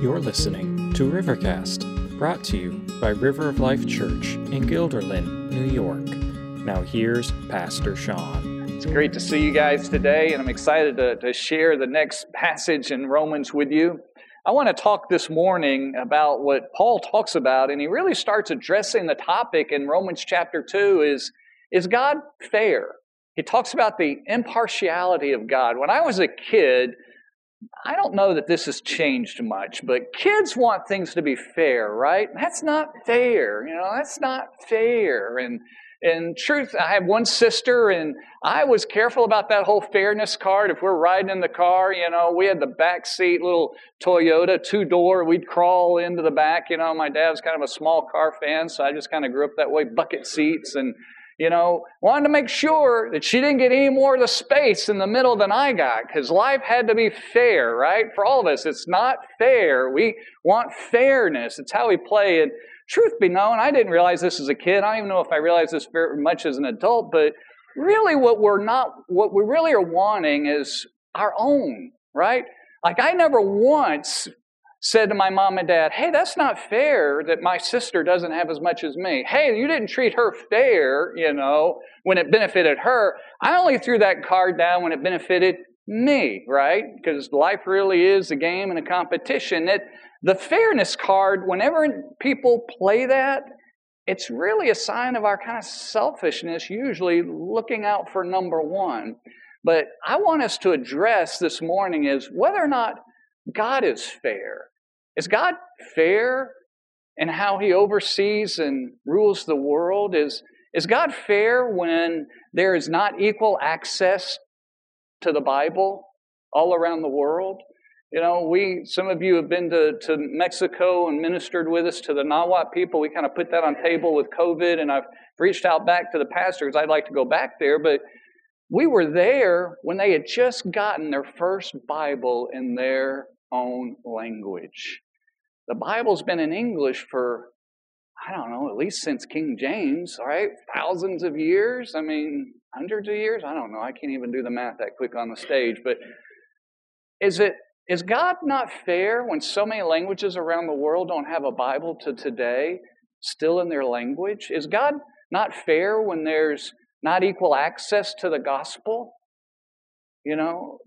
You're listening to Rivercast, brought to you by River of Life Church in Guilderland, New York. Now, here's Pastor Sean. It's great to see you guys today, and I'm excited to, to share the next passage in Romans with you. I want to talk this morning about what Paul talks about, and he really starts addressing the topic in Romans chapter 2 is, is God fair? He talks about the impartiality of God. When I was a kid, I don't know that this has changed much, but kids want things to be fair, right? That's not fair. You know, that's not fair. And in truth, I have one sister, and I was careful about that whole fairness card. If we're riding in the car, you know, we had the back seat, little Toyota, two door. We'd crawl into the back. You know, my dad's kind of a small car fan, so I just kind of grew up that way bucket seats and you know, wanted to make sure that she didn't get any more of the space in the middle than I got because life had to be fair, right? For all of us, it's not fair. We want fairness. It's how we play. And truth be known, I didn't realize this as a kid. I don't even know if I realized this very much as an adult, but really what we're not, what we really are wanting is our own, right? Like I never once said to my mom and dad, Hey, that's not fair that my sister doesn't have as much as me. Hey, you didn't treat her fair, you know, when it benefited her. I only threw that card down when it benefited me, right? Because life really is a game and a competition. That the fairness card, whenever people play that, it's really a sign of our kind of selfishness, usually looking out for number one. But I want us to address this morning is whether or not God is fair. Is God fair in how he oversees and rules the world? Is, is God fair when there is not equal access to the Bible all around the world? You know, we, some of you have been to, to Mexico and ministered with us to the Nahuatl people. We kind of put that on table with COVID, and I've reached out back to the pastor because I'd like to go back there. But we were there when they had just gotten their first Bible in their own language. The Bible's been in English for, I don't know, at least since King James, right? Thousands of years. I mean, hundreds of years. I don't know. I can't even do the math that quick on the stage. But is it is God not fair when so many languages around the world don't have a Bible to today still in their language? Is God not fair when there's not equal access to the gospel? You know,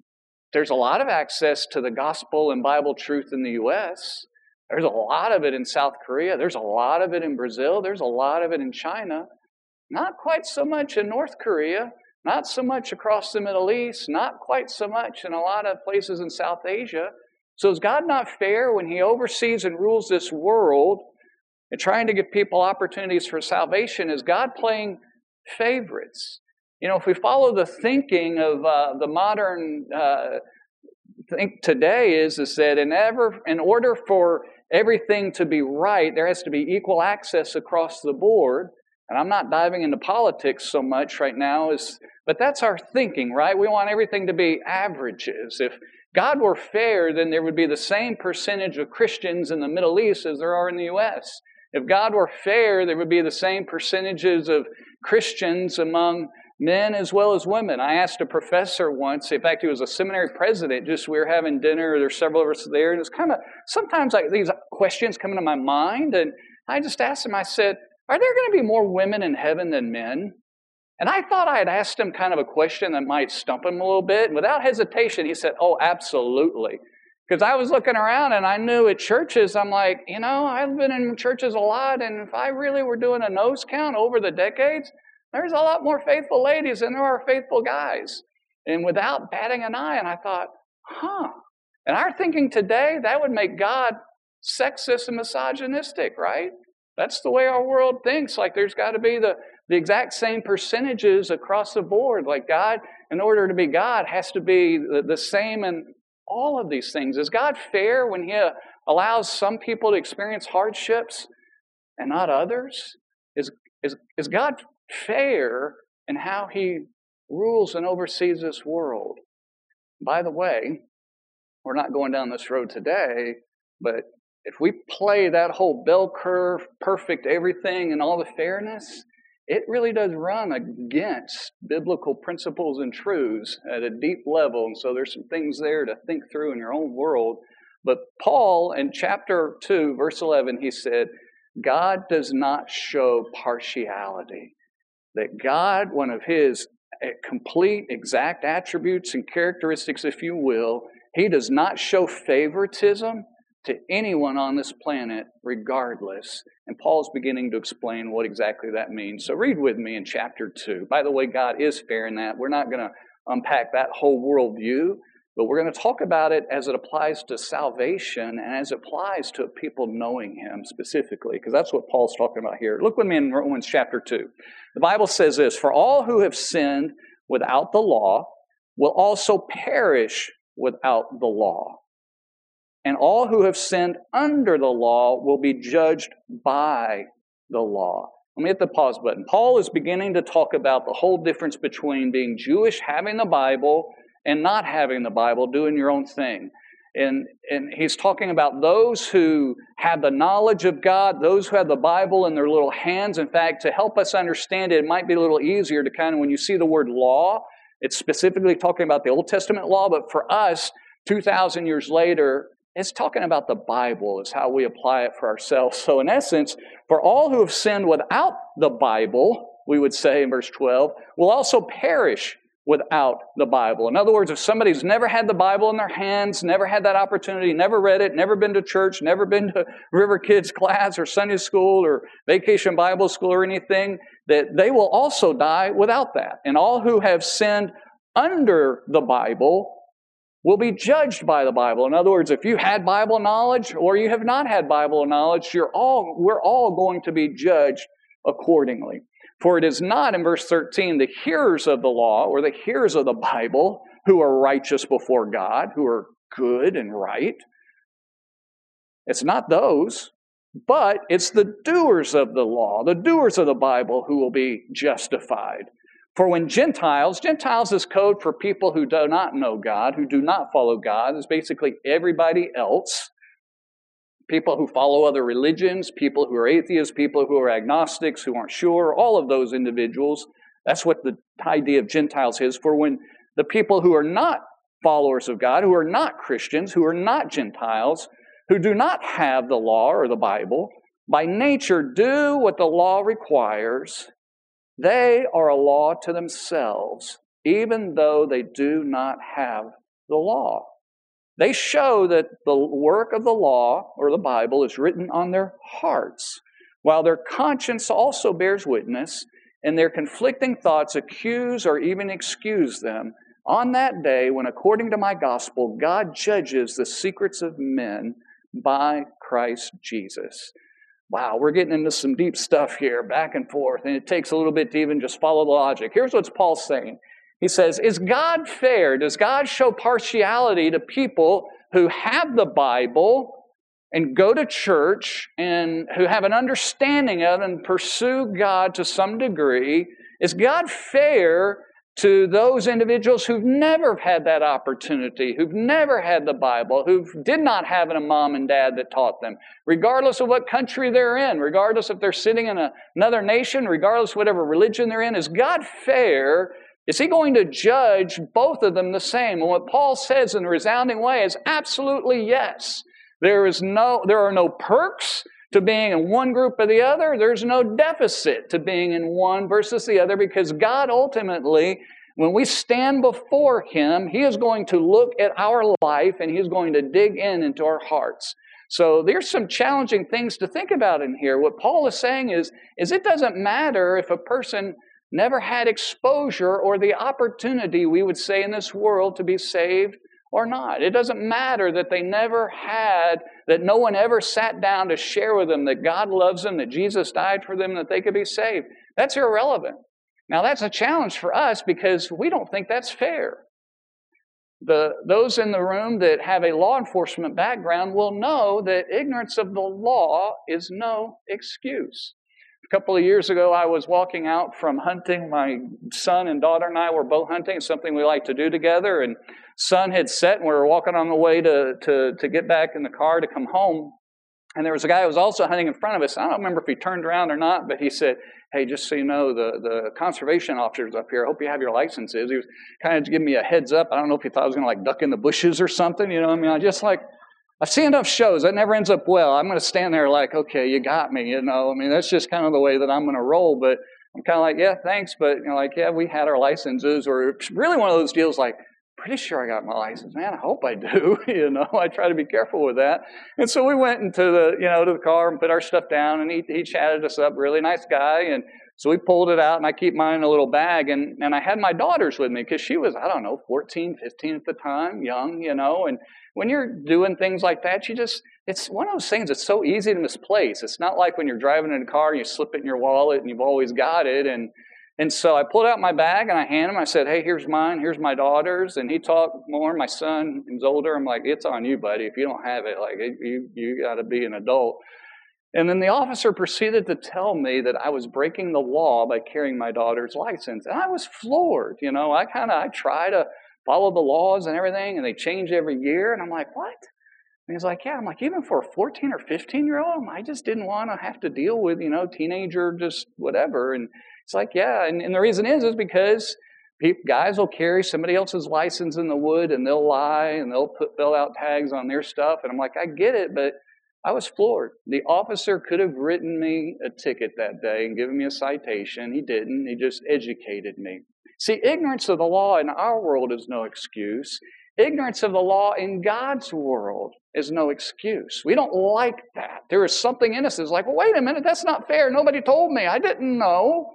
there's a lot of access to the gospel and Bible truth in the U.S. There's a lot of it in South Korea. There's a lot of it in Brazil. There's a lot of it in China. Not quite so much in North Korea. Not so much across the Middle East. Not quite so much in a lot of places in South Asia. So is God not fair when He oversees and rules this world and trying to give people opportunities for salvation? Is God playing favorites? You know, if we follow the thinking of uh, the modern uh, think today is is that in ever in order for everything to be right, there has to be equal access across the board. And I'm not diving into politics so much right now, is but that's our thinking, right? We want everything to be averages. If God were fair, then there would be the same percentage of Christians in the Middle East as there are in the U.S. If God were fair, there would be the same percentages of Christians among men as well as women. I asked a professor once, in fact, he was a seminary president, just we were having dinner, there's several of us there, and it's kind of sometimes like these questions come into my mind, and I just asked him, I said, Are there going to be more women in heaven than men? And I thought I had asked him kind of a question that might stump him a little bit. And without hesitation, he said, Oh, absolutely. Because I was looking around and I knew at churches, I'm like, you know, I've been in churches a lot, and if I really were doing a nose count over the decades, there's a lot more faithful ladies than there are faithful guys. And without batting an eye, and I thought, huh. And our thinking today, that would make God sexist and misogynistic, right? That's the way our world thinks. Like there's got to be the, the exact same percentages across the board. Like God, in order to be God, has to be the, the same in all of these things. Is God fair when He uh, allows some people to experience hardships and not others? Is, is, is God fair in how he rules and oversees this world. By the way, we're not going down this road today, but if we play that whole bell curve, perfect everything, and all the fairness, it really does run against biblical principles and truths at a deep level. And so there's some things there to think through in your own world But Paul, in chapter 2, verse 11, he said, God does not show partiality. That God, one of his eh, complete, exact attributes and characteristics, if you will, he does not show favoritism to anyone on this planet, regardless. And Paul's beginning to explain what exactly that means. So read with me in chapter 2. By the way, God is fair in that. We're not going to unpack that whole worldview. But we're going to talk about it as it applies to salvation and as it applies to people knowing Him specifically, because that's what Paul's talking about here. Look with me in Romans chapter 2. The Bible says this For all who have sinned without the law will also perish without the law. And all who have sinned under the law will be judged by the law. Let me hit the pause button. Paul is beginning to talk about the whole difference between being Jewish, having the Bible, and not having the Bible, doing your own thing. And, and he's talking about those who have the knowledge of God, those who have the Bible in their little hands. In fact, to help us understand it, it might be a little easier to kind of, when you see the word law, it's specifically talking about the Old Testament law, but for us, 2,000 years later, it's talking about the Bible, is how we apply it for ourselves. So, in essence, for all who have sinned without the Bible, we would say in verse 12, will also perish without the Bible. In other words, if somebody's never had the Bible in their hands, never had that opportunity, never read it, never been to church, never been to River Kids class or Sunday school or vacation Bible school or anything, that they will also die without that. And all who have sinned under the Bible will be judged by the Bible. In other words, if you had Bible knowledge or you have not had Bible knowledge, you're all, we're all going to be judged accordingly. For it is not, in verse 13, the hearers of the law or the hearers of the Bible who are righteous before God, who are good and right. It's not those, but it's the doers of the law, the doers of the Bible who will be justified. For when Gentiles, Gentiles is code for people who do not know God, who do not follow God, is basically everybody else people who follow other religions, people who are atheists, people who are agnostics, who aren't sure, all of those individuals. That's what the idea of Gentiles is. For when the people who are not followers of God, who are not Christians, who are not Gentiles, who do not have the law or the Bible, by nature do what the law requires, they are a law to themselves, even though they do not have the law. They show that the work of the law or the Bible is written on their hearts, while their conscience also bears witness, and their conflicting thoughts accuse or even excuse them. On that day, when according to my gospel, God judges the secrets of men by Christ Jesus. Wow, we're getting into some deep stuff here, back and forth, and it takes a little bit to even just follow the logic. Here's what Paul's saying he says, Is God fair? Does God show partiality to people who have the Bible and go to church and who have an understanding of and pursue God to some degree? Is God fair to those individuals who've never had that opportunity, who've never had the Bible, who did not have a mom and dad that taught them, regardless of what country they're in, regardless if they're sitting in a, another nation, regardless whatever religion they're in? Is God fair is he going to judge both of them the same? And what Paul says in a resounding way is absolutely yes. There, is no, there are no perks to being in one group or the other. There's no deficit to being in one versus the other because God ultimately, when we stand before Him, He is going to look at our life and He's going to dig in into our hearts. So there's some challenging things to think about in here. What Paul is saying is, is it doesn't matter if a person never had exposure or the opportunity, we would say, in this world to be saved or not. It doesn't matter that they never had, that no one ever sat down to share with them that God loves them, that Jesus died for them, that they could be saved. That's irrelevant. Now, that's a challenge for us because we don't think that's fair. The, those in the room that have a law enforcement background will know that ignorance of the law is no excuse couple of years ago, I was walking out from hunting. My son and daughter and I were both hunting, something we like to do together. And sun had set, and we were walking on the way to, to, to get back in the car to come home. And there was a guy who was also hunting in front of us. I don't remember if he turned around or not, but he said, Hey, just so you know, the, the conservation officer's up here. I hope you have your licenses. He was kind of giving me a heads up. I don't know if he thought I was going to like duck in the bushes or something. You know, I mean, I just like, I've seen enough shows. That never ends up well. I'm going to stand there like, okay, you got me. You know, I mean, that's just kind of the way that I'm going to roll. But I'm kind of like, yeah, thanks. But, you know, like, yeah, we had our licenses. Or really one of those deals like, pretty sure I got my license. Man, I hope I do. you know, I try to be careful with that. And so we went into the, you know, to the car and put our stuff down, and he, he chatted us up. Really nice guy, and so we pulled it out, and I keep mine in a little bag, and and I had my daughters with me because she was I don't know 14, 15 at the time, young, you know, and when you're doing things like that, you just it's one of those things that's so easy to misplace. It's not like when you're driving in a car and you slip it in your wallet and you've always got it and and so I pulled out my bag and I handed him. I said, "Hey, here's mine. Here's my daughter's." And he talked more. My son is older. I'm like, "It's on you, buddy. If you don't have it, like you you got to be an adult." And then the officer proceeded to tell me that I was breaking the law by carrying my daughter's license, and I was floored. You know, I kind of I try to follow the laws and everything, and they change every year, and I'm like, "What?" And he's like, Yeah, I'm like, even for a 14 or 15 year old, I just didn't want to have to deal with, you know, teenager, just whatever. And it's like, yeah, and, and the reason is is because guys will carry somebody else's license in the wood and they'll lie and they'll put fill out tags on their stuff. And I'm like, I get it, but I was floored. The officer could have written me a ticket that day and given me a citation. He didn't. He just educated me. See, ignorance of the law in our world is no excuse. Ignorance of the law in God's world is no excuse. We don't like that. There is something in us that's like, well, wait a minute, that's not fair. Nobody told me. I didn't know.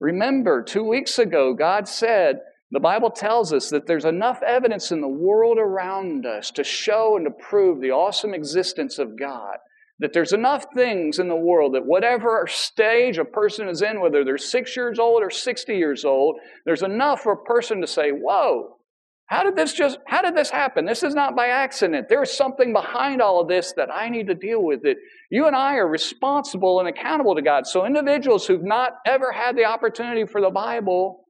Remember, two weeks ago, God said, the Bible tells us that there's enough evidence in the world around us to show and to prove the awesome existence of God. That there's enough things in the world that whatever stage a person is in, whether they're six years old or 60 years old, there's enough for a person to say, Whoa, how did this just, how did this happen? This is not by accident. There is something behind all of this that I need to deal with it. You and I are responsible and accountable to God. So individuals who've not ever had the opportunity for the Bible,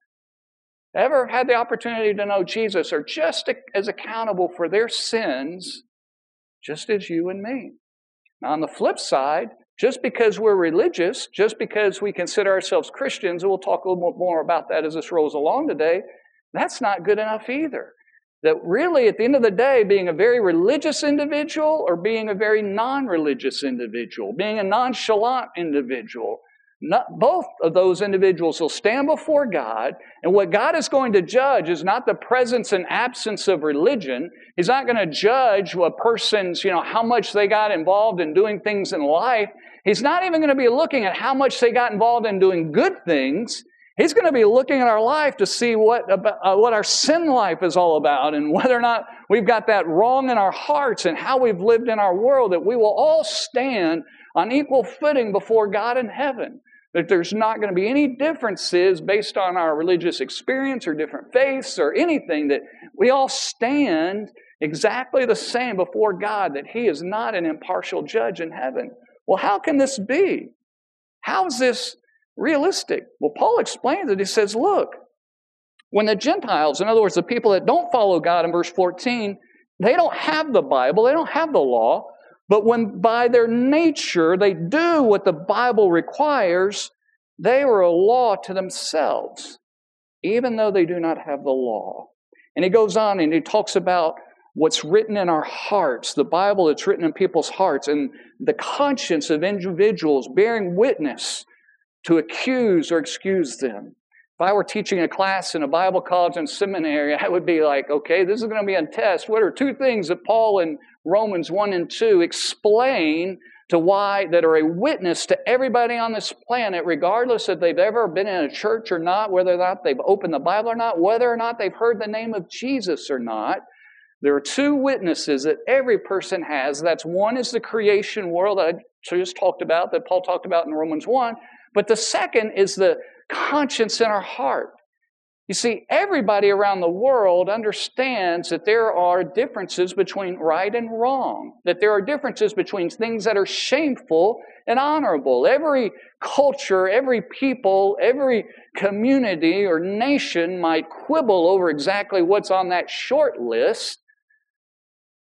ever had the opportunity to know Jesus, are just as accountable for their sins, just as you and me. Now, on the flip side, just because we're religious, just because we consider ourselves Christians, and we'll talk a little more about that as this rolls along today, that's not good enough either. That really, at the end of the day, being a very religious individual or being a very non religious individual, being a nonchalant individual, not, both of those individuals will stand before God, and what God is going to judge is not the presence and absence of religion. He's not going to judge a person's, you know, how much they got involved in doing things in life. He's not even going to be looking at how much they got involved in doing good things. He's going to be looking at our life to see what, about, uh, what our sin life is all about and whether or not we've got that wrong in our hearts and how we've lived in our world, that we will all stand on equal footing before God in heaven. That there's not going to be any differences based on our religious experience or different faiths or anything, that we all stand exactly the same before God, that He is not an impartial judge in heaven. Well, how can this be? How is this realistic. Well, Paul explains it. He says, look, when the Gentiles, in other words, the people that don't follow God in verse 14, they don't have the Bible, they don't have the law, but when by their nature they do what the Bible requires, they are a law to themselves, even though they do not have the law. And he goes on and he talks about what's written in our hearts, the Bible that's written in people's hearts, and the conscience of individuals bearing witness to accuse or excuse them. If I were teaching a class in a Bible college and seminary, I would be like, okay, this is going to be a test. What are two things that Paul in Romans 1 and 2 explain to why that are a witness to everybody on this planet, regardless if they've ever been in a church or not, whether or not they've opened the Bible or not, whether or not they've heard the name of Jesus or not. There are two witnesses that every person has. That's one is the creation world I just talked about, that Paul talked about in Romans 1. But the second is the conscience in our heart. You see, everybody around the world understands that there are differences between right and wrong, that there are differences between things that are shameful and honorable. Every culture, every people, every community or nation might quibble over exactly what's on that short list,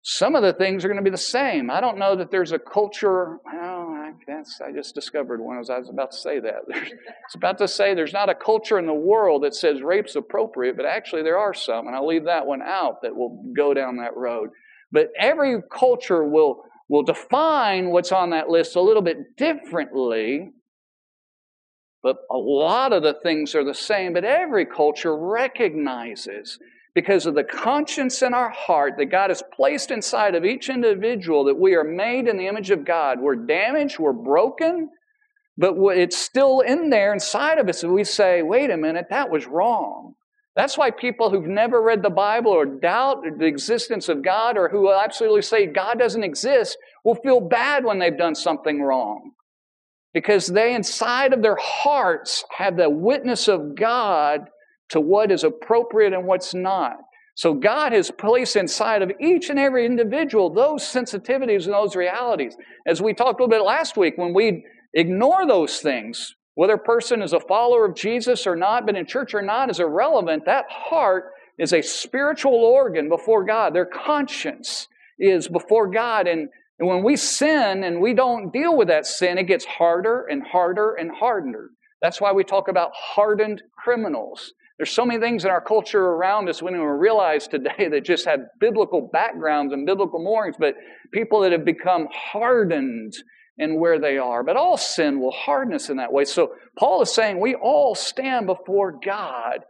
some of the things are going to be the same. I don't know that there's a culture. Oh, I, I just discovered one as I was about to say that. it's about to say there's not a culture in the world that says rape's appropriate, but actually there are some, and I'll leave that one out that will go down that road. But every culture will, will define what's on that list a little bit differently. But a lot of the things are the same, but every culture recognizes because of the conscience in our heart that God has placed inside of each individual that we are made in the image of God. We're damaged, we're broken, but it's still in there inside of us. And we say, wait a minute, that was wrong. That's why people who've never read the Bible or doubt the existence of God or who absolutely say God doesn't exist will feel bad when they've done something wrong. Because they, inside of their hearts, have the witness of God to what is appropriate and what's not. So God has placed inside of each and every individual those sensitivities and those realities. As we talked a little bit last week, when we ignore those things, whether a person is a follower of Jesus or not, been in church or not, is irrelevant. That heart is a spiritual organ before God. Their conscience is before God. And, and when we sin and we don't deal with that sin, it gets harder and harder and harder. That's why we talk about hardened criminals. There's so many things in our culture around us we don't realize today that just have biblical backgrounds and biblical moorings, but people that have become hardened in where they are. But all sin will harden us in that way. So Paul is saying we all stand before God,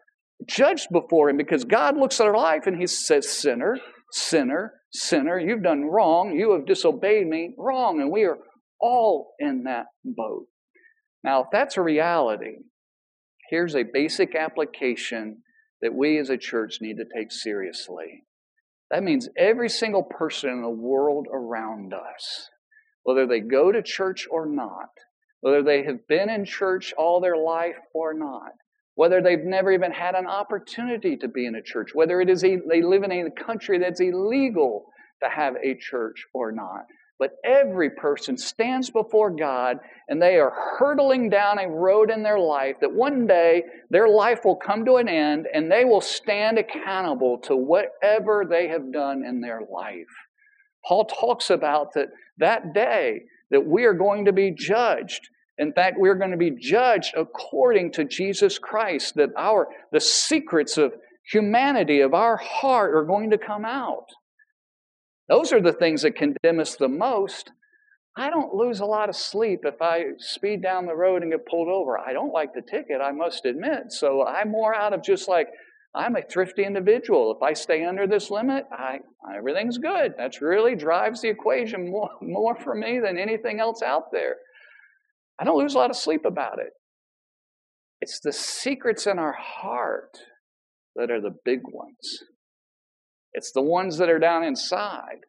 judged before Him, because God looks at our life and He says, Sinner, sinner, sinner, you've done wrong, you have disobeyed me, wrong. And we are all in that boat. Now, if that's a reality, here's a basic application that we as a church need to take seriously. That means every single person in the world around us, whether they go to church or not, whether they have been in church all their life or not, whether they've never even had an opportunity to be in a church, whether it is they live in a country that's illegal to have a church or not, but every person stands before God and they are hurtling down a road in their life that one day their life will come to an end and they will stand accountable to whatever they have done in their life. Paul talks about that that day that we are going to be judged. In fact, we're going to be judged according to Jesus Christ, that our the secrets of humanity of our heart are going to come out. Those are the things that condemn us the most. I don't lose a lot of sleep if I speed down the road and get pulled over. I don't like the ticket, I must admit. So I'm more out of just like, I'm a thrifty individual. If I stay under this limit, I, everything's good. That really drives the equation more, more for me than anything else out there. I don't lose a lot of sleep about it. It's the secrets in our heart that are the big ones. It's the ones that are down inside.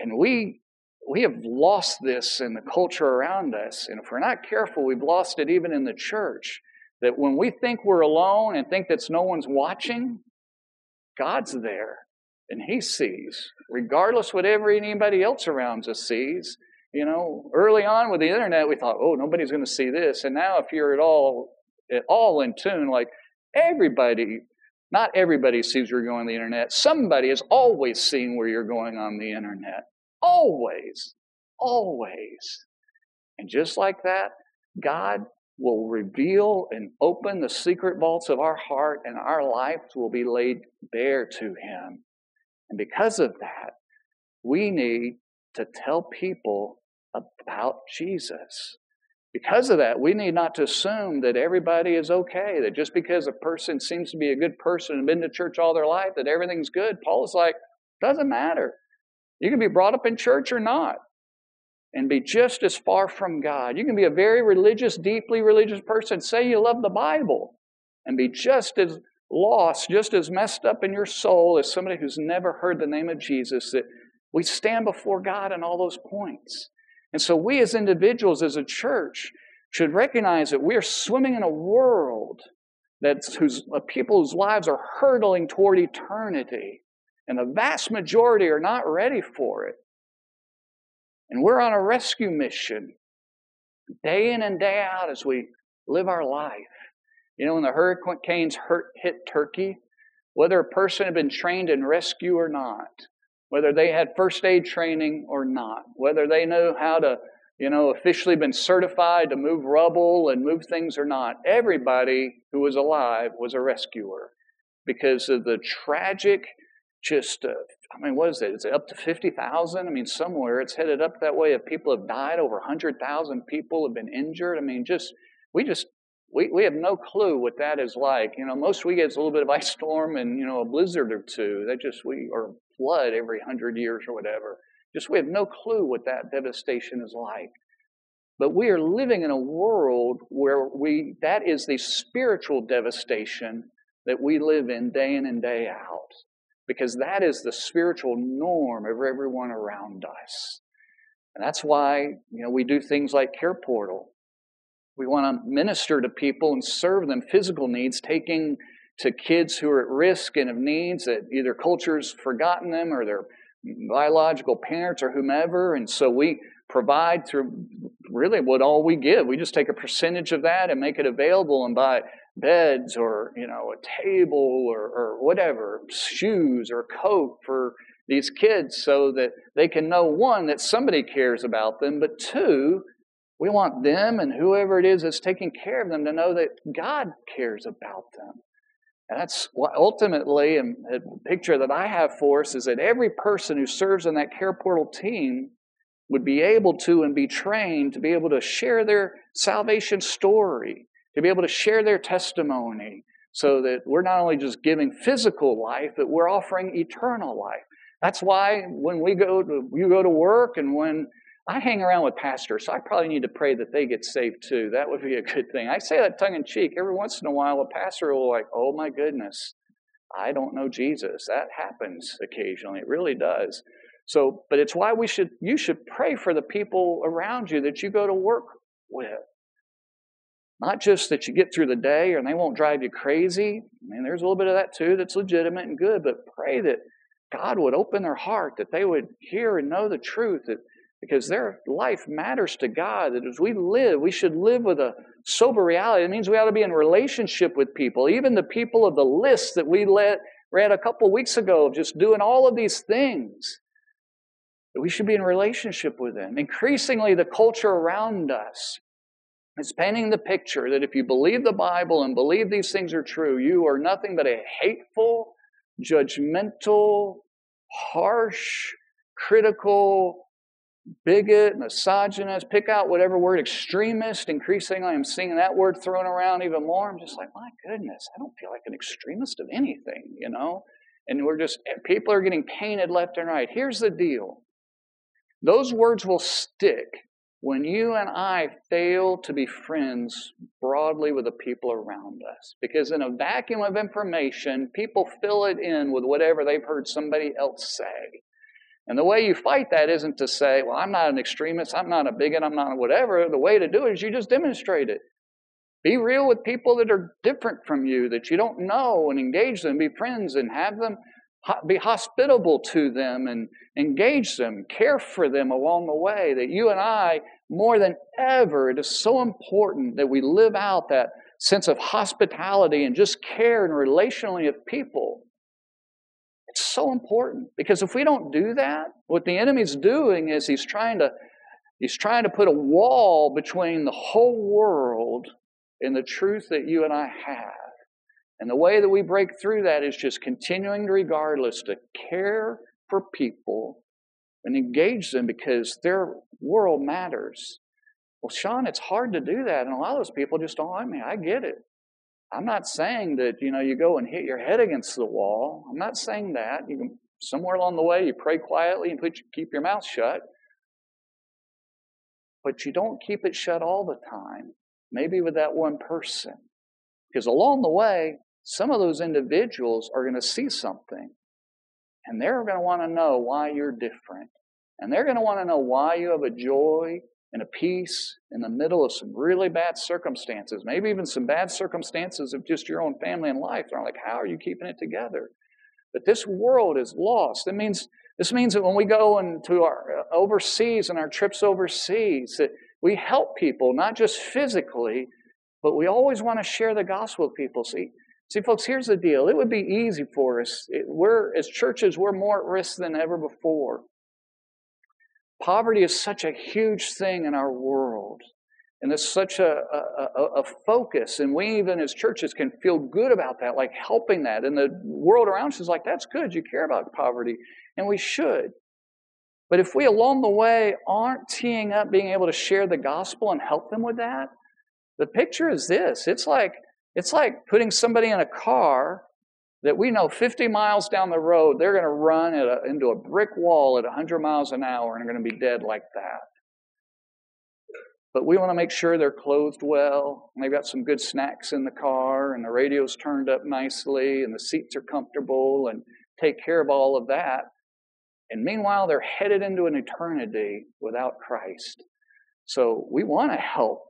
And we we have lost this in the culture around us. And if we're not careful, we've lost it even in the church. That when we think we're alone and think that no one's watching, God's there and He sees, regardless whatever anybody else around us sees. You know, early on with the internet, we thought, oh, nobody's going to see this. And now, if you're at all at all in tune, like everybody not everybody sees where you're going on the internet. Somebody is always seeing where you're going on the internet. Always. Always. And just like that, God will reveal and open the secret vaults of our heart, and our lives will be laid bare to Him. And because of that, we need to tell people about Jesus. Because of that, we need not to assume that everybody is okay, that just because a person seems to be a good person and been to church all their life, that everything's good. Paul is like, doesn't matter. You can be brought up in church or not and be just as far from God. You can be a very religious, deeply religious person, say you love the Bible, and be just as lost, just as messed up in your soul as somebody who's never heard the name of Jesus. That we stand before God in all those points. And so we as individuals, as a church, should recognize that we are swimming in a world that's whose people whose lives are hurtling toward eternity. And the vast majority are not ready for it. And we're on a rescue mission day in and day out as we live our life. You know, when the hurricanes hurt, hit Turkey, whether a person had been trained in rescue or not, whether they had first aid training or not, whether they know how to, you know, officially been certified to move rubble and move things or not. Everybody who was alive was a rescuer because of the tragic just, uh, I mean, what is it? Is it up to 50,000? I mean, somewhere it's headed up that way. If people have died, over 100,000 people have been injured. I mean, just, we just, we, we have no clue what that is like. You know, most we get is a little bit of ice storm and, you know, a blizzard or two. That just, we, or flood every hundred years or whatever. Just, we have no clue what that devastation is like. But we are living in a world where we, that is the spiritual devastation that we live in day in and day out. Because that is the spiritual norm of everyone around us. And that's why, you know, we do things like Care Portal. We want to minister to people and serve them physical needs, taking to kids who are at risk and of needs that either culture's forgotten them or their biological parents or whomever. And so we provide through really what all we give. We just take a percentage of that and make it available and buy beds or you know a table or, or whatever, shoes or coat for these kids so that they can know one that somebody cares about them, but two, we want them and whoever it is that's taking care of them to know that God cares about them. And that's what ultimately, and the picture that I have for us is that every person who serves in that care portal team would be able to and be trained to be able to share their salvation story, to be able to share their testimony, so that we're not only just giving physical life, but we're offering eternal life. That's why when we go to you go to work and when I hang around with pastors, so I probably need to pray that they get saved too. That would be a good thing. I say that tongue in cheek. Every once in a while, a pastor will like, "Oh my goodness, I don't know Jesus." That happens occasionally. It really does. So, but it's why we should you should pray for the people around you that you go to work with. Not just that you get through the day and they won't drive you crazy. I mean, there's a little bit of that too that's legitimate and good, but pray that God would open their heart, that they would hear and know the truth, that because their life matters to God, that as we live, we should live with a sober reality. It means we ought to be in relationship with people, even the people of the list that we let, read a couple weeks ago just doing all of these things. We should be in relationship with them. Increasingly, the culture around us is painting the picture that if you believe the Bible and believe these things are true, you are nothing but a hateful, judgmental, harsh, critical, bigot, misogynist, pick out whatever word, extremist. Increasingly, I'm seeing that word thrown around even more. I'm just like, my goodness, I don't feel like an extremist of anything, you know? And we're just, people are getting painted left and right. Here's the deal those words will stick when you and I fail to be friends broadly with the people around us. Because in a vacuum of information, people fill it in with whatever they've heard somebody else say. And the way you fight that isn't to say, well, I'm not an extremist, I'm not a bigot, I'm not whatever. The way to do it is you just demonstrate it. Be real with people that are different from you, that you don't know, and engage them, be friends, and have them be hospitable to them and engage them, care for them along the way. That you and I, more than ever, it is so important that we live out that sense of hospitality and just care and relationally of people. It's so important because if we don't do that, what the enemy's doing is he's trying to he's trying to put a wall between the whole world and the truth that you and I have. And the way that we break through that is just continuing, regardless, to care for people and engage them because their world matters. Well, Sean, it's hard to do that. And a lot of those people just don't like me. I get it. I'm not saying that, you know, you go and hit your head against the wall. I'm not saying that. You can, somewhere along the way, you pray quietly and put, keep your mouth shut. But you don't keep it shut all the time. Maybe with that one person. Because along the way, some of those individuals are going to see something and they're going to want to know why you're different. And they're going to want to know why you have a joy and a peace in the middle of some really bad circumstances, maybe even some bad circumstances of just your own family and life. They're like, how are you keeping it together? But this world is lost. It means this means that when we go into our uh, overseas and our trips overseas, that we help people not just physically, but we always want to share the gospel with people. See, See, folks, here's the deal. It would be easy for us. It, we're, as churches, we're more at risk than ever before. Poverty is such a huge thing in our world. And it's such a, a, a, focus, and we even as churches can feel good about that, like helping that. And the world around us is like, that's good, you care about poverty, and we should. But if we along the way aren't teeing up being able to share the gospel and help them with that, the picture is this. It's like it's like putting somebody in a car that we know 50 miles down the road, they're going to run a, into a brick wall at 100 miles an hour and are going to be dead like that. But we want to make sure they're clothed well, and they've got some good snacks in the car, and the radio's turned up nicely, and the seats are comfortable, and take care of all of that. And meanwhile, they're headed into an eternity without Christ. So we want to help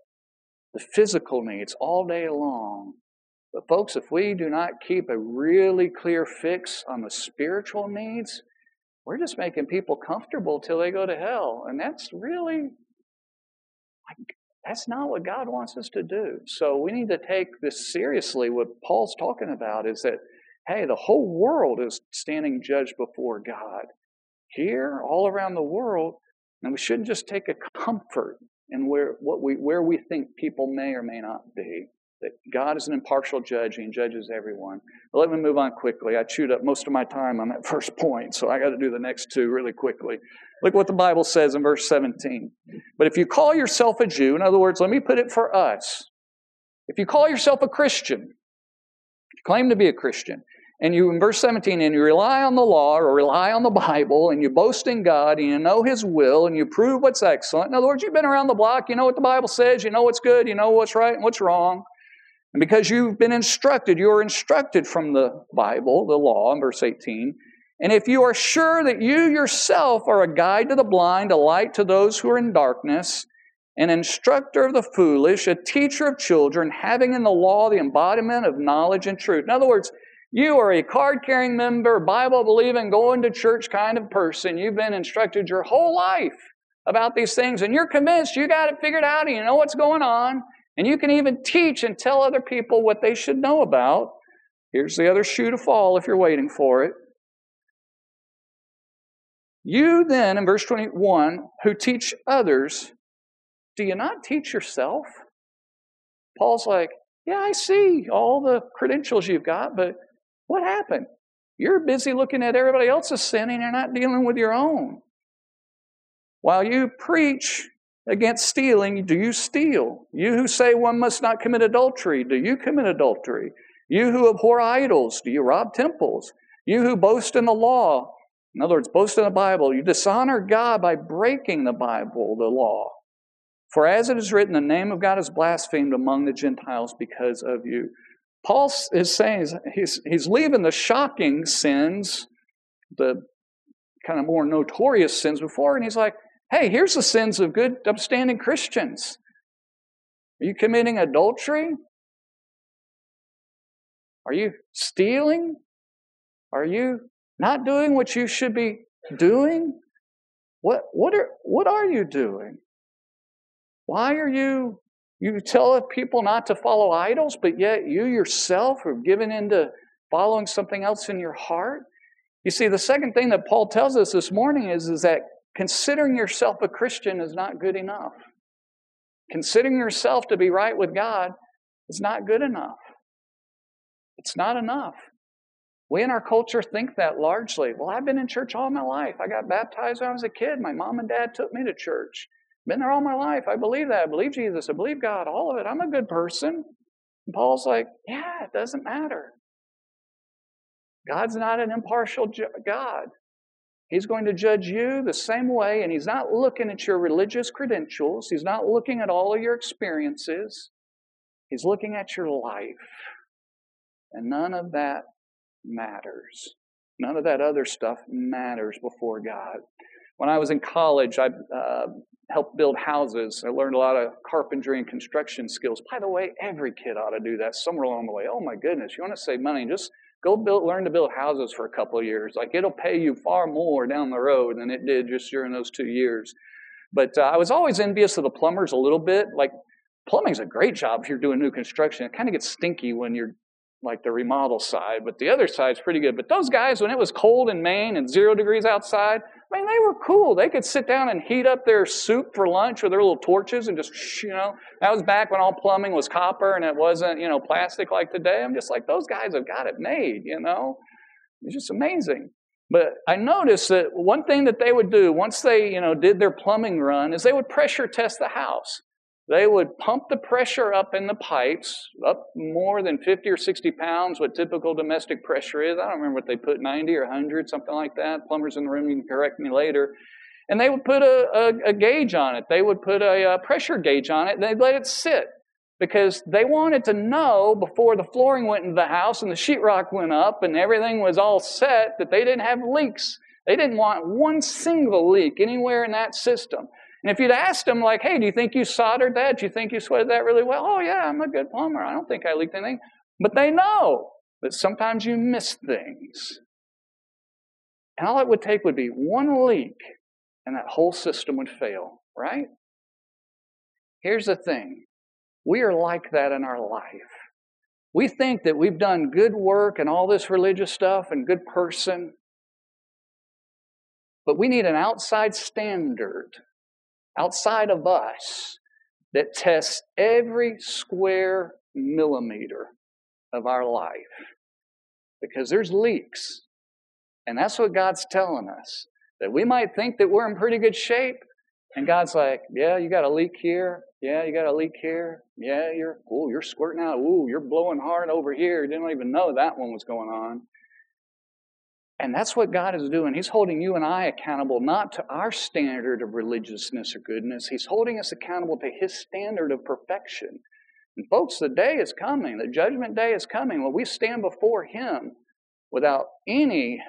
the physical needs all day long. But, folks, if we do not keep a really clear fix on the spiritual needs, we're just making people comfortable till they go to hell. And that's really, like, that's not what God wants us to do. So we need to take this seriously. What Paul's talking about is that, hey, the whole world is standing judged before God. Here, all around the world, and we shouldn't just take a comfort in where, what we, where we think people may or may not be that God is an impartial judge and judges everyone. But let me move on quickly. I chewed up most of my time on that first point, so I got to do the next two really quickly. Look what the Bible says in verse 17. But if you call yourself a Jew, in other words, let me put it for us. If you call yourself a Christian, you claim to be a Christian, and you, in verse 17, and you rely on the law or rely on the Bible, and you boast in God, and you know His will, and you prove what's excellent. In other words, you've been around the block, you know what the Bible says, you know what's good, you know what's right and what's wrong. And because you've been instructed, you are instructed from the Bible, the law, in verse 18. And if you are sure that you yourself are a guide to the blind, a light to those who are in darkness, an instructor of the foolish, a teacher of children, having in the law the embodiment of knowledge and truth. In other words, you are a card carrying member, Bible believing, going to church kind of person. You've been instructed your whole life about these things, and you're convinced you got it figured out and you know what's going on. And you can even teach and tell other people what they should know about. Here's the other shoe to fall if you're waiting for it. You then, in verse 21, who teach others, do you not teach yourself? Paul's like, Yeah, I see all the credentials you've got, but what happened? You're busy looking at everybody else's sin and you're not dealing with your own. While you preach against stealing, do you steal? You who say one must not commit adultery, do you commit adultery? You who abhor idols, do you rob temples? You who boast in the law, in other words, boast in the Bible, you dishonor God by breaking the Bible, the law. For as it is written, the name of God is blasphemed among the Gentiles because of you. Paul is saying he's, he's leaving the shocking sins, the kind of more notorious sins before, and he's like, Hey, here's the sins of good, upstanding Christians. Are you committing adultery? Are you stealing? Are you not doing what you should be doing? What, what, are, what are you doing? Why are you, you tell people not to follow idols, but yet you yourself have given into following something else in your heart? You see, the second thing that Paul tells us this morning is, is that Considering yourself a Christian is not good enough. Considering yourself to be right with God is not good enough. It's not enough. We in our culture think that largely. Well, I've been in church all my life. I got baptized when I was a kid. My mom and dad took me to church. Been there all my life. I believe that. I believe Jesus. I believe God. All of it. I'm a good person. And Paul's like, yeah, it doesn't matter. God's not an impartial God. He's going to judge you the same way, and He's not looking at your religious credentials. He's not looking at all of your experiences. He's looking at your life. And none of that matters. None of that other stuff matters before God. When I was in college, I uh, helped build houses. I learned a lot of carpentry and construction skills. By the way, every kid ought to do that somewhere along the way. Oh my goodness, you want to save money? Just Go build, learn to build houses for a couple of years. Like it'll pay you far more down the road than it did just during those two years. But uh, I was always envious of the plumbers a little bit. Like plumbing's a great job if you're doing new construction. It kind of gets stinky when you're like the remodel side, but the other side's pretty good. But those guys, when it was cold in Maine and zero degrees outside, I mean, they were cool. They could sit down and heat up their soup for lunch with their little torches and just, you know, that was back when all plumbing was copper and it wasn't, you know, plastic like today. I'm just like, those guys have got it made, you know? It's just amazing. But I noticed that one thing that they would do once they, you know, did their plumbing run is they would pressure test the house. They would pump the pressure up in the pipes, up more than 50 or 60 pounds, what typical domestic pressure is. I don't remember what they put, 90 or 100, something like that. Plumbers in the room, you can correct me later. And they would put a, a, a gauge on it. They would put a, a pressure gauge on it, and they'd let it sit because they wanted to know before the flooring went into the house and the sheetrock went up and everything was all set that they didn't have leaks. They didn't want one single leak anywhere in that system. And if you'd asked them, like, hey, do you think you soldered that? Do you think you sweated that really well? Oh, yeah, I'm a good plumber. I don't think I leaked anything. But they know that sometimes you miss things. And all it would take would be one leak, and that whole system would fail, right? Here's the thing we are like that in our life. We think that we've done good work and all this religious stuff and good person, but we need an outside standard outside of us that tests every square millimeter of our life because there's leaks. And that's what God's telling us. That we might think that we're in pretty good shape, and God's like, Yeah, you got a leak here. Yeah, you got a leak here. Yeah, you're oh, you're squirting out. Ooh, you're blowing hard over here. You didn't even know that one was going on. And that's what God is doing. He's holding you and I accountable not to our standard of religiousness or goodness. He's holding us accountable to His standard of perfection. And folks, the day is coming. The judgment day is coming when we stand before Him without any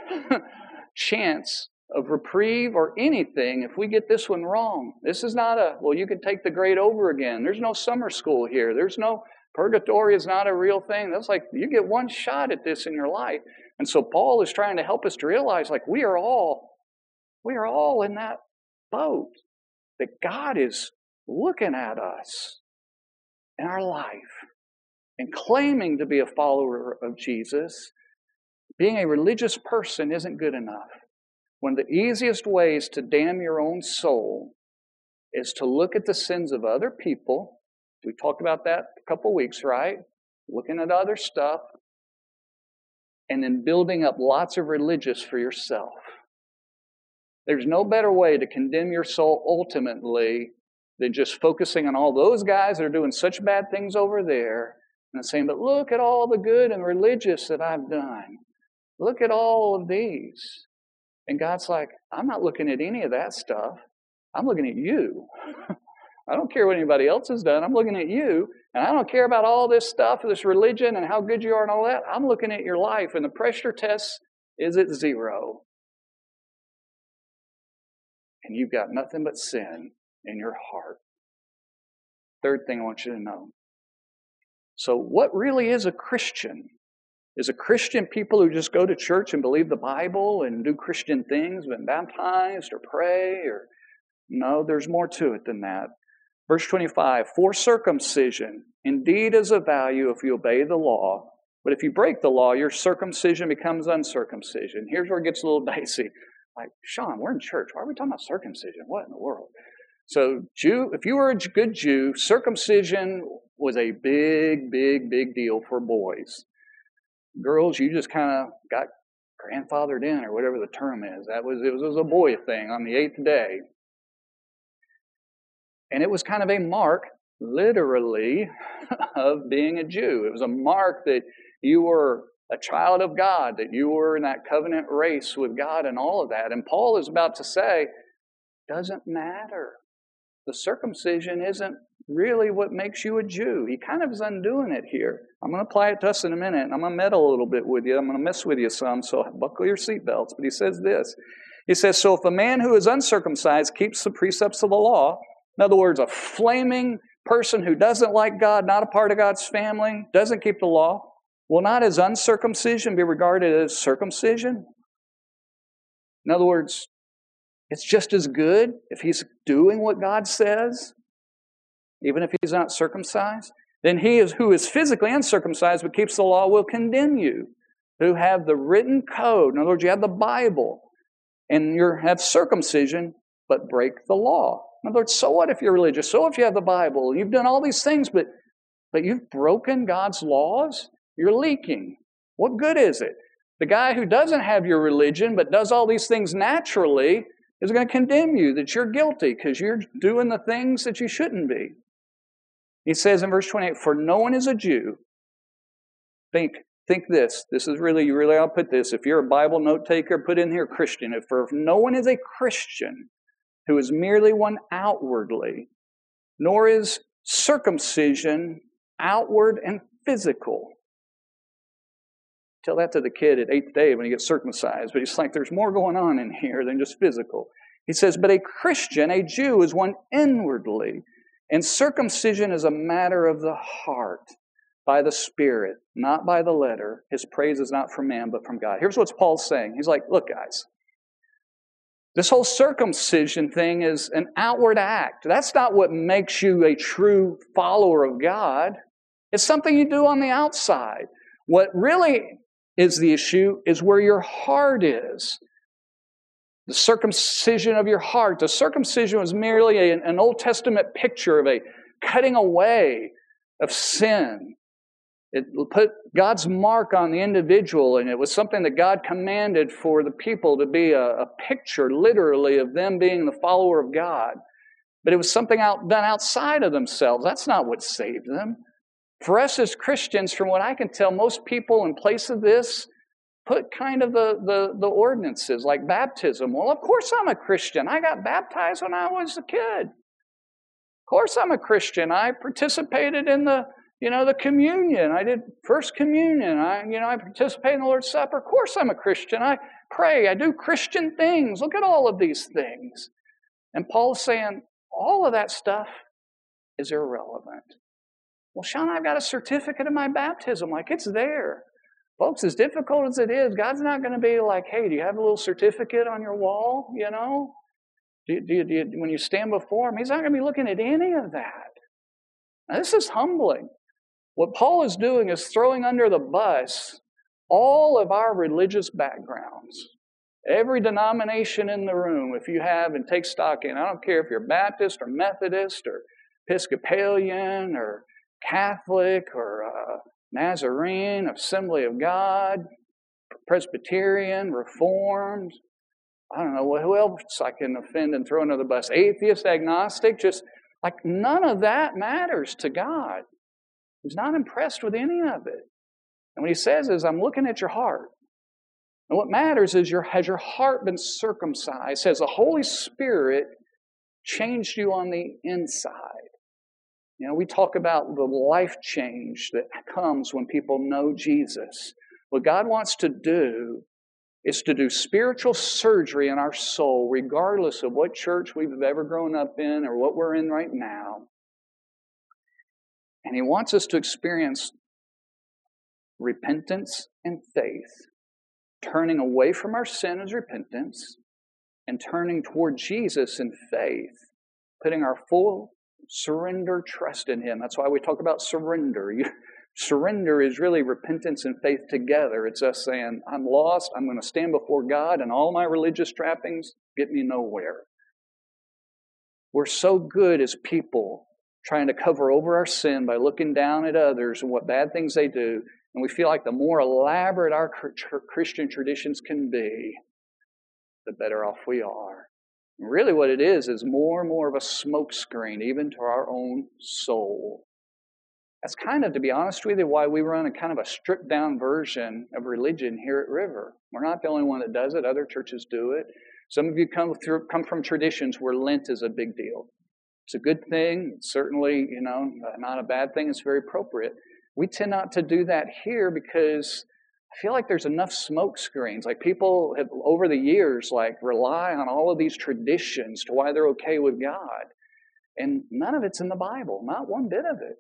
chance of reprieve or anything if we get this one wrong. This is not a, well, you can take the grade over again. There's no summer school here. There's no, purgatory is not a real thing. That's like, you get one shot at this in your life. And so Paul is trying to help us to realize like we are all we are all in that boat that God is looking at us in our life and claiming to be a follower of Jesus. Being a religious person isn't good enough. One of the easiest ways to damn your own soul is to look at the sins of other people. We talked about that a couple weeks, right? Looking at other stuff and then building up lots of religious for yourself. There's no better way to condemn your soul ultimately than just focusing on all those guys that are doing such bad things over there and saying, But look at all the good and religious that I've done. Look at all of these. And God's like, I'm not looking at any of that stuff. I'm looking at you. I don't care what anybody else has done. I'm looking at you, and I don't care about all this stuff, this religion, and how good you are, and all that. I'm looking at your life, and the pressure test is at zero. And you've got nothing but sin in your heart. Third thing I want you to know. So, what really is a Christian? Is a Christian people who just go to church and believe the Bible and do Christian things, been baptized or pray or no, there's more to it than that. Verse 25, for circumcision indeed is of value if you obey the law, but if you break the law, your circumcision becomes uncircumcision. Here's where it gets a little dicey. Like, Sean, we're in church. Why are we talking about circumcision? What in the world? So, Jew, if you were a good Jew, circumcision was a big, big, big deal for boys. Girls, you just kind of got grandfathered in, or whatever the term is. That was it was, it was a boy thing on the eighth day. And it was kind of a mark, literally, of being a Jew. It was a mark that you were a child of God, that you were in that covenant race with God and all of that. And Paul is about to say, doesn't matter. The circumcision isn't really what makes you a Jew. He kind of is undoing it here. I'm going to apply it to us in a minute, and I'm going to meddle a little bit with you. I'm going to mess with you some, so buckle your seatbelts. But he says this He says, So if a man who is uncircumcised keeps the precepts of the law, in other words, a flaming person who doesn't like God, not a part of God's family, doesn't keep the law, will not his uncircumcision be regarded as circumcision? In other words, it's just as good if he's doing what God says, even if he's not circumcised. Then he is, who is physically uncircumcised but keeps the law will condemn you, who have the written code. In other words, you have the Bible and you have circumcision, but break the law. Words, so what if you're religious? So if you have the Bible, you've done all these things, but but you've broken God's laws, you're leaking. What good is it? The guy who doesn't have your religion but does all these things naturally is going to condemn you that you're guilty because you're doing the things that you shouldn't be. He says in verse 28, For no one is a Jew. Think, think this. This is really, you really, I'll put this. If you're a Bible note taker, put in here Christian. If, for, if no one is a Christian who is merely one outwardly, nor is circumcision outward and physical. Tell that to the kid at eighth day when he gets circumcised, but he's like, there's more going on in here than just physical. He says, but a Christian, a Jew, is one inwardly, and circumcision is a matter of the heart, by the Spirit, not by the letter. His praise is not from man, but from God. Here's what Paul's saying. He's like, look, guys, this whole circumcision thing is an outward act. That's not what makes you a true follower of God. It's something you do on the outside. What really is the issue is where your heart is. The circumcision of your heart. The circumcision was merely a, an Old Testament picture of a cutting away of sin. It put God's mark on the individual, and it was something that God commanded for the people to be a, a picture, literally, of them being the follower of God. But it was something out, done outside of themselves. That's not what saved them. For us as Christians, from what I can tell, most people in place of this put kind of the, the, the ordinances like baptism. Well, of course I'm a Christian. I got baptized when I was a kid. Of course I'm a Christian. I participated in the, you know, the communion. I did first communion. I, you know, I participate in the Lord's Supper. Of course I'm a Christian. I pray. I do Christian things. Look at all of these things. And Paul's saying all of that stuff is irrelevant. Well, Sean, I've got a certificate of my baptism. Like, it's there. Folks, as difficult as it is, God's not going to be like, hey, do you have a little certificate on your wall? You know? Do, do, do, when you stand before Him, He's not going to be looking at any of that. Now, this is humbling. What Paul is doing is throwing under the bus all of our religious backgrounds. Every denomination in the room, if you have and take stock in, I don't care if you're Baptist or Methodist or Episcopalian or Catholic or uh, Nazarene, Assembly of God, Presbyterian, Reformed. I don't know who else I can offend and throw under the bus. Atheist, agnostic, just like none of that matters to God. He's not impressed with any of it. And what he says is, I'm looking at your heart. And what matters is your, has your heart been circumcised? Has the Holy Spirit changed you on the inside. You know, we talk about the life change that comes when people know Jesus. What God wants to do is to do spiritual surgery in our soul, regardless of what church we've ever grown up in or what we're in right now. And He wants us to experience repentance and faith, turning away from our sin as repentance and turning toward Jesus in faith, putting our full surrender, trust in Him. That's why we talk about surrender. You, surrender is really repentance and faith together. It's us saying, I'm lost, I'm going to stand before God, and all my religious trappings get me nowhere. We're so good as people trying to cover over our sin by looking down at others and what bad things they do. And we feel like the more elaborate our Christian traditions can be, the better off we are. And really, what it is, is more and more of a smokescreen, even to our own soul. That's kind of, to be honest with you, why we run a kind of a stripped down version of religion here at River. We're not the only one that does it, other churches do it. Some of you come, through, come from traditions where Lent is a big deal. It's a good thing. It's certainly, you know, not a bad thing. It's very appropriate. We tend not to do that here because I feel like there's enough smoke screens. Like people have over the years like rely on all of these traditions to why they're okay with God. And none of it's in the Bible, not one bit of it.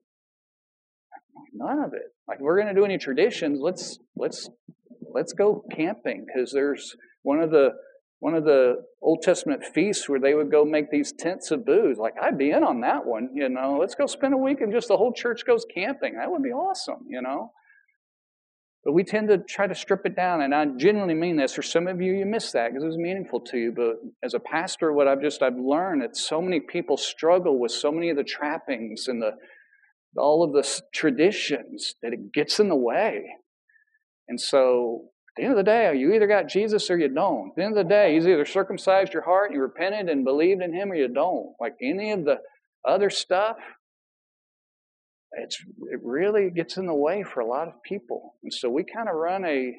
None of it. Like if we're going to do any traditions, let's let's let's go camping because there's one of the one of the Old Testament feasts where they would go make these tents of booze. Like, I'd be in on that one, you know. Let's go spend a week and just the whole church goes camping. That would be awesome, you know. But we tend to try to strip it down, and I genuinely mean this. For some of you, you miss that because it was meaningful to you. But as a pastor, what I've just I've learned that so many people struggle with so many of the trappings and the all of the traditions that it gets in the way. And so, at the end of the day, you either got Jesus or you don't. At the end of the day, He's either circumcised your heart you repented and believed in Him, or you don't. Like any of the other stuff, it's it really gets in the way for a lot of people. And so we kind of run a,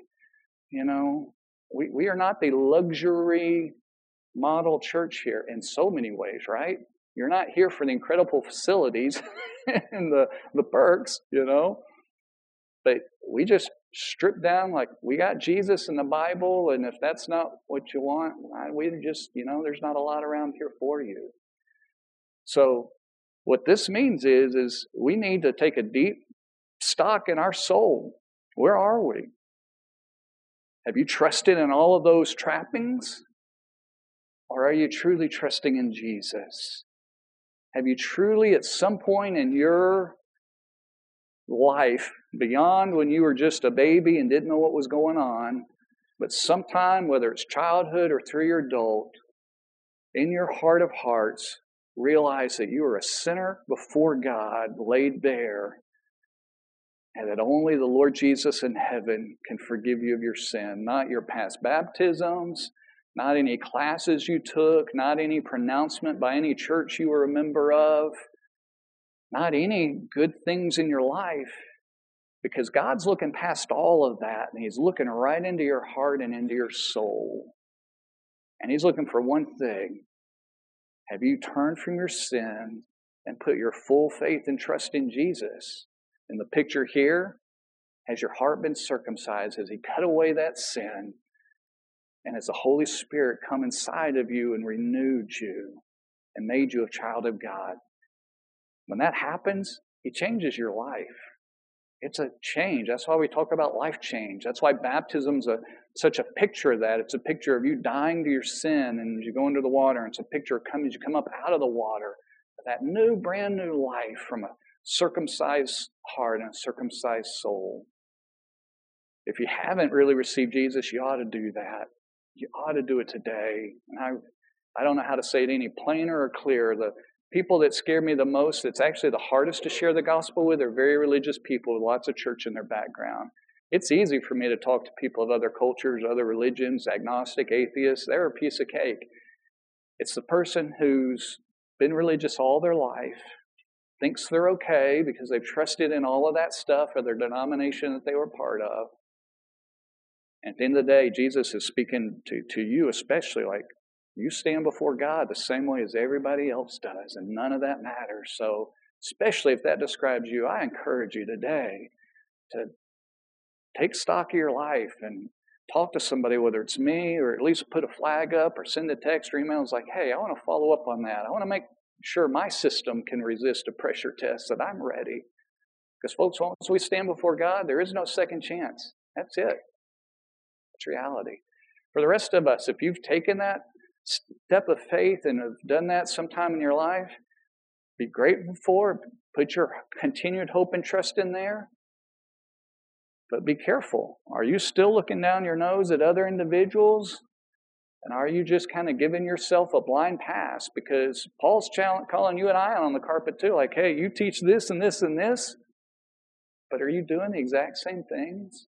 you know, we, we are not the luxury model church here in so many ways, right? You're not here for the incredible facilities and the, the perks, you know. But we just strip down like we got Jesus in the Bible, and if that's not what you want, we just, you know, there's not a lot around here for you. So what this means is, is we need to take a deep stock in our soul. Where are we? Have you trusted in all of those trappings? Or are you truly trusting in Jesus? Have you truly, at some point in your life, beyond when you were just a baby and didn't know what was going on, but sometime, whether it's childhood or through your adult, in your heart of hearts, realize that you are a sinner before God, laid bare, and that only the Lord Jesus in heaven can forgive you of your sin, not your past baptisms, not any classes you took, not any pronouncement by any church you were a member of, not any good things in your life. Because God's looking past all of that, and He's looking right into your heart and into your soul. And He's looking for one thing have you turned from your sin and put your full faith and trust in Jesus? In the picture here, has your heart been circumcised? Has He cut away that sin? And has the Holy Spirit come inside of you and renewed you and made you a child of God? When that happens, it changes your life. It's a change. That's why we talk about life change. That's why baptism's a such a picture of that. It's a picture of you dying to your sin and you go into the water. It's a picture of coming as you come up out of the water, that new, brand new life from a circumcised heart and a circumcised soul. If you haven't really received Jesus, you ought to do that. You ought to do it today. And I, I don't know how to say it any plainer or clearer. The people that scare me the most, that's actually the hardest to share the gospel with, are very religious people with lots of church in their background. It's easy for me to talk to people of other cultures, other religions, agnostic, atheists. They're a piece of cake. It's the person who's been religious all their life, thinks they're okay because they've trusted in all of that stuff or their denomination that they were part of. And at the end of the day, Jesus is speaking to, to you, especially like you stand before God the same way as everybody else does, and none of that matters. So, especially if that describes you, I encourage you today to take stock of your life and talk to somebody, whether it's me or at least put a flag up or send a text or email. It's like, hey, I want to follow up on that. I want to make sure my system can resist a pressure test, that I'm ready. Because, folks, once we stand before God, there is no second chance. That's it. It's reality. For the rest of us, if you've taken that step of faith and have done that sometime in your life, be grateful for, put your continued hope and trust in there. But be careful. Are you still looking down your nose at other individuals? And are you just kind of giving yourself a blind pass? Because Paul's calling you and I on the carpet too, like, hey, you teach this and this and this, but are you doing the exact same things?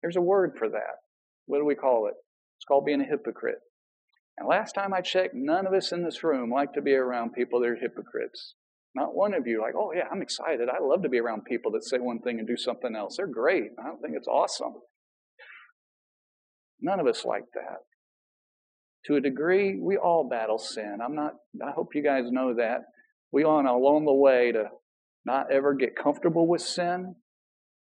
There's a word for that. What do we call it? It's called being a hypocrite. And last time I checked, none of us in this room like to be around people that are hypocrites. Not one of you like, oh yeah, I'm excited. I love to be around people that say one thing and do something else. They're great. I don't think it's awesome. None of us like that. To a degree, we all battle sin. I'm not, I hope you guys know that. We want along the way to not ever get comfortable with sin,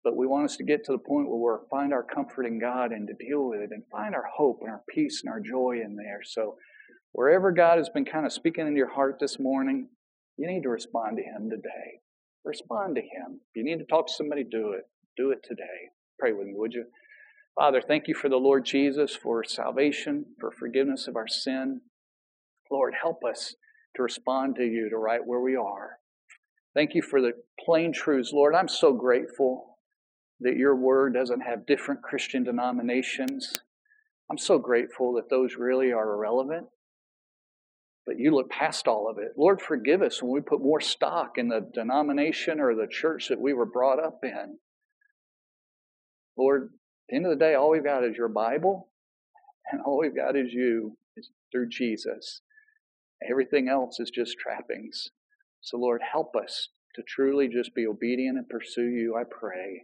but we want us to get to the point where we find our comfort in God and to deal with it and find our hope and our peace and our joy in there. So, wherever God has been kind of speaking into your heart this morning, you need to respond to Him today. Respond to Him. If you need to talk to somebody, do it. Do it today. Pray with me, would you? Father, thank you for the Lord Jesus, for salvation, for forgiveness of our sin. Lord, help us to respond to you to right where we are. Thank you for the plain truths. Lord, I'm so grateful that your word doesn't have different Christian denominations. I'm so grateful that those really are irrelevant. But you look past all of it. Lord, forgive us when we put more stock in the denomination or the church that we were brought up in. Lord, at the end of the day, all we've got is your Bible, and all we've got is you is through Jesus. Everything else is just trappings. So, Lord, help us to truly just be obedient and pursue you, I pray.